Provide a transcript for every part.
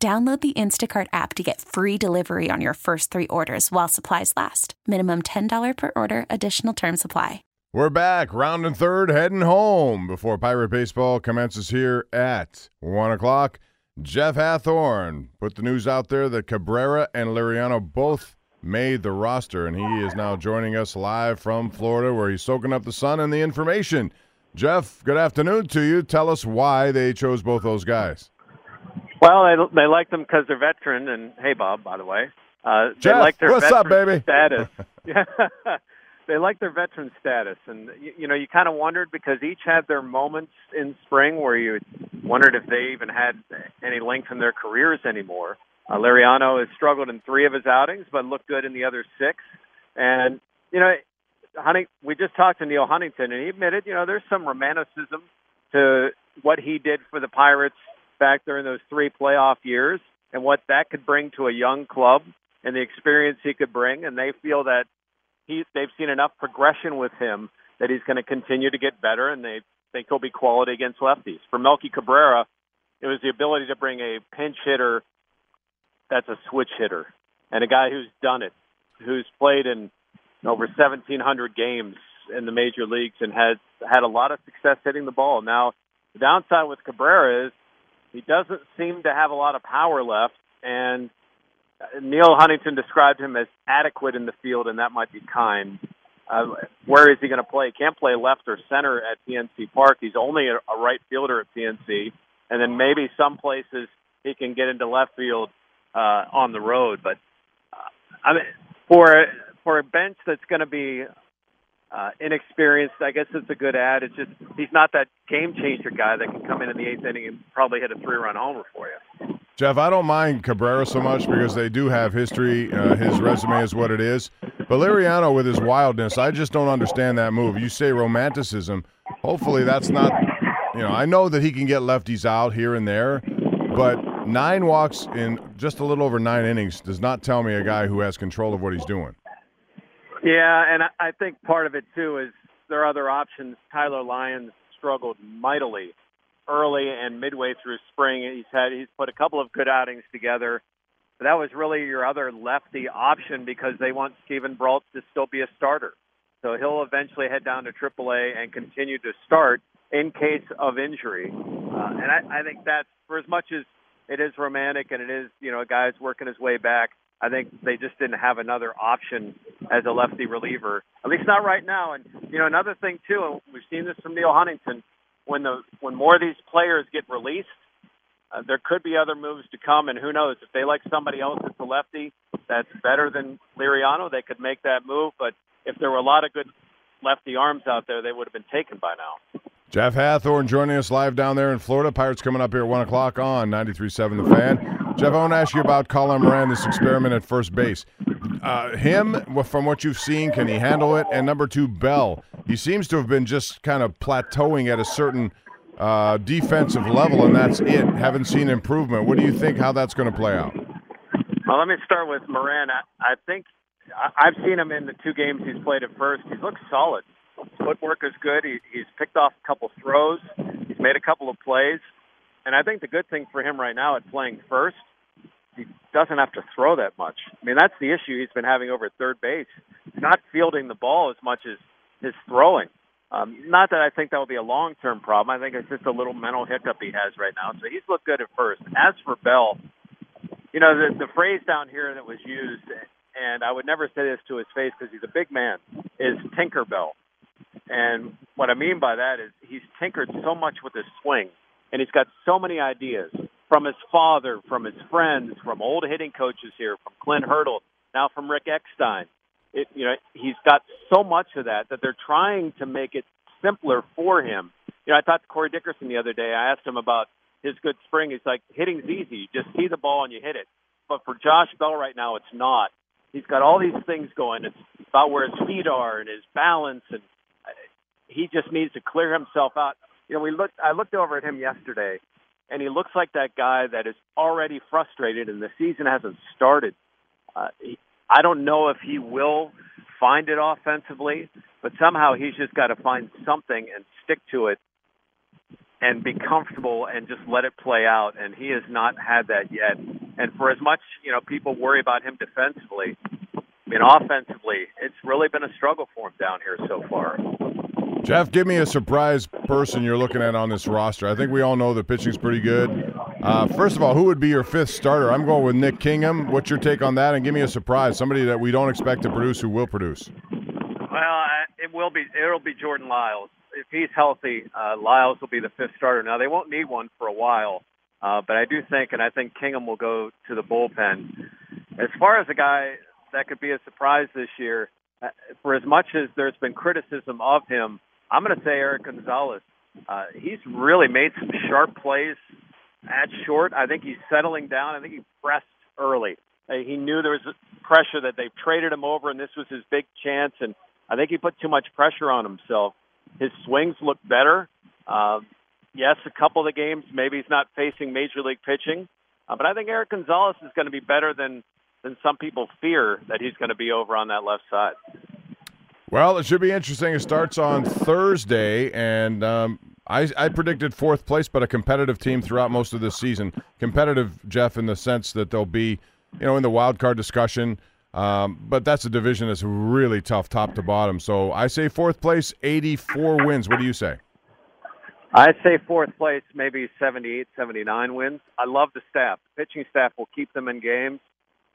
Download the Instacart app to get free delivery on your first three orders while supplies last. Minimum $10 per order, additional term supply. We're back, round and third, heading home before Pirate Baseball commences here at 1 o'clock. Jeff Hathhorn put the news out there that Cabrera and Liriano both made the roster, and he is now joining us live from Florida where he's soaking up the sun and the information. Jeff, good afternoon to you. Tell us why they chose both those guys. Well, they they like them because they're veteran, and hey, Bob, by the way, uh, Jeff, they like their what's veteran up, baby? status. yeah, they like their veteran status, and you, you know, you kind of wondered because each had their moments in spring where you wondered if they even had any length in their careers anymore. Uh, Liriano has struggled in three of his outings, but looked good in the other six. And you know, Hunting, we just talked to Neil Huntington, and he admitted, you know, there's some romanticism to what he did for the Pirates back during those three playoff years and what that could bring to a young club and the experience he could bring. And they feel that he they've seen enough progression with him that he's going to continue to get better, and they think he'll be quality against lefties. For Melky Cabrera, it was the ability to bring a pinch hitter that's a switch hitter and a guy who's done it, who's played in over 1,700 games in the major leagues and has had a lot of success hitting the ball. Now, the downside with Cabrera is he doesn't seem to have a lot of power left, and Neil Huntington described him as adequate in the field, and that might be kind. Uh, where is he going to play? He can't play left or center at PNC Park. He's only a, a right fielder at PNC, and then maybe some places he can get into left field uh, on the road. But uh, I mean, for for a bench that's going to be uh, inexperienced. I guess it's a good ad. It's just he's not that game changer guy that can come in in the eighth inning and probably hit a three run homer for you. Jeff, I don't mind Cabrera so much because they do have history. Uh, his resume is what it is. But Liriano, with his wildness, I just don't understand that move. You say romanticism. Hopefully, that's not. You know, I know that he can get lefties out here and there, but nine walks in just a little over nine innings does not tell me a guy who has control of what he's doing. Yeah, and I think part of it too is there are other options. Tyler Lyons struggled mightily early and midway through spring. He's had he's put a couple of good outings together. But that was really your other lefty option because they want Steven Brault to still be a starter. So he'll eventually head down to AAA and continue to start in case of injury. Uh, and I, I think that's for as much as it is romantic and it is, you know, a guy's working his way back. I think they just didn't have another option as a lefty reliever, at least not right now. And you know, another thing too, and we've seen this from Neil Huntington, when the when more of these players get released, uh, there could be other moves to come. And who knows if they like somebody else that's a lefty that's better than Liriano, they could make that move. But if there were a lot of good lefty arms out there, they would have been taken by now. Jeff Hathhorn joining us live down there in Florida. Pirates coming up here at 1 o'clock on 93.7 The Fan. Jeff, I want to ask you about Colin Moran, this experiment at first base. Uh, him, from what you've seen, can he handle it? And number two, Bell. He seems to have been just kind of plateauing at a certain uh, defensive level, and that's it. Haven't seen improvement. What do you think how that's going to play out? Well, let me start with Moran. I, I think I've seen him in the two games he's played at first. He's looked solid footwork is good. He, he's picked off a couple throws. He's made a couple of plays. And I think the good thing for him right now at playing first, he doesn't have to throw that much. I mean, that's the issue he's been having over at third base. He's not fielding the ball as much as his throwing. Um, not that I think that will be a long-term problem. I think it's just a little mental hiccup he has right now. So he's looked good at first. As for Bell, you know, the, the phrase down here that was used, and I would never say this to his face because he's a big man, is Tinkerbell. And what I mean by that is he's tinkered so much with his swing, and he's got so many ideas from his father, from his friends, from old hitting coaches here, from Clint Hurdle, now from Rick Eckstein. It, you know, he's got so much of that that they're trying to make it simpler for him. You know, I talked to Corey Dickerson the other day. I asked him about his good spring. He's like, hitting's easy. You just see the ball and you hit it. but for Josh Bell right now, it's not. He's got all these things going. It's about where his feet are and his balance, and he just needs to clear himself out. You know, we looked. I looked over at him yesterday, and he looks like that guy that is already frustrated, and the season hasn't started. Uh, he, I don't know if he will find it offensively, but somehow he's just got to find something and stick to it and be comfortable and just let it play out. And he has not had that yet. And for as much, you know, people worry about him defensively, I mean, offensively, it's really been a struggle for him down here so far. Jeff, give me a surprise person you're looking at on this roster. I think we all know the pitching's pretty good. Uh, first of all, who would be your fifth starter? I'm going with Nick Kingham. What's your take on that? And give me a surprise, somebody that we don't expect to produce who will produce. Well, it will be. It'll be Jordan Lyles if he's healthy. Uh, Lyles will be the fifth starter. Now they won't need one for a while, uh, but I do think, and I think Kingham will go to the bullpen. As far as a guy that could be a surprise this year, uh, for as much as there's been criticism of him, I'm going to say Erik Gonzalez. Uh, he's really made some sharp plays at short. I think he's settling down. I think he pressed early. Uh, he knew there was pressure that they traded him over, and this was his big chance. And I think he put too much pressure on himself. His swings look better. Uh, yes, a couple of the games, maybe he's not facing major league pitching, uh, but I think Erik Gonzalez is going to be better than than some people fear that he's going to be over on that left side. Well, it should be interesting. It starts on Thursday, and um, I, I, predicted fourth place, but a competitive team throughout most of this season. Competitive, Jeff, in the sense that they'll be, you know, in the wild card discussion. Um, but that's a division that's really tough, top to bottom. So I say fourth place, 84 wins. What do you say? I'd say fourth place, maybe 78, 79 wins. I love the staff. The pitching staff will keep them in games.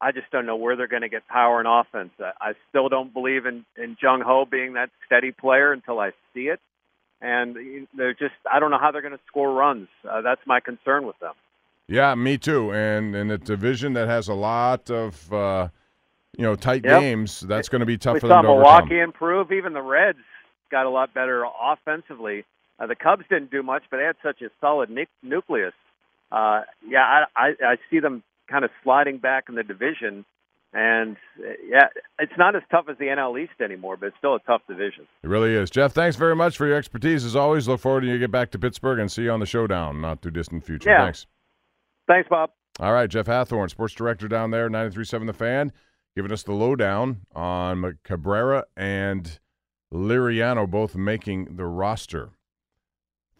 I just don't know where they're going to get power and offense. I still don't believe in in Jung Ho being that steady player until I see it. And they're just I don't know how they're going to score runs. Uh, that's my concern with them. Yeah, me too. And in a division that has a lot of uh, you know tight yep. games, that's going to be tough we for them to Milwaukee overcome. improve. Even the Reds got a lot better offensively. Uh, the Cubs didn't do much, but they had such a solid nu- nucleus. Uh, yeah, I, I, I see them kind of sliding back in the division. And uh, yeah, it's not as tough as the NL East anymore, but it's still a tough division. It really is. Jeff, thanks very much for your expertise. As always, look forward to you get back to Pittsburgh and see you on the showdown, not too distant future. Yeah. Thanks. Thanks, Bob. All right, Jeff Hathhorn, sports director down there, 93.7 The Fan, giving us the lowdown on Cabrera and Liriano both making the roster.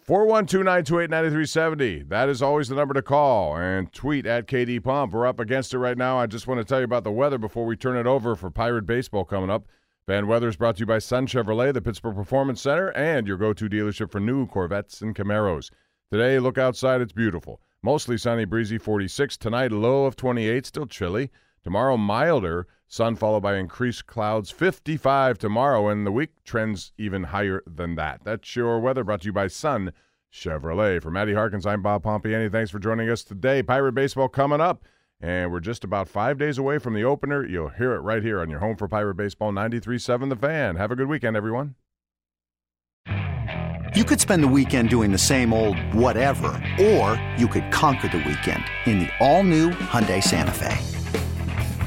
412-928-9370. That is always the number to call. And tweet at KD Pump. We're up against it right now. I just want to tell you about the weather before we turn it over for Pirate Baseball coming up. Fan Weather is brought to you by Sun Chevrolet, the Pittsburgh Performance Center, and your go-to dealership for new Corvettes and Camaros. Today, look outside. It's beautiful. Mostly sunny, breezy, 46. Tonight, low of 28, still chilly. Tomorrow, milder. Sun followed by increased clouds, 55 tomorrow, and the week trends even higher than that. That's your weather brought to you by Sun Chevrolet. For Maddie Harkins, I'm Bob Pompeani. Thanks for joining us today. Pirate Baseball coming up, and we're just about five days away from the opener. You'll hear it right here on your home for Pirate Baseball 93.7 The Fan. Have a good weekend, everyone. You could spend the weekend doing the same old whatever, or you could conquer the weekend in the all-new Hyundai Santa Fe.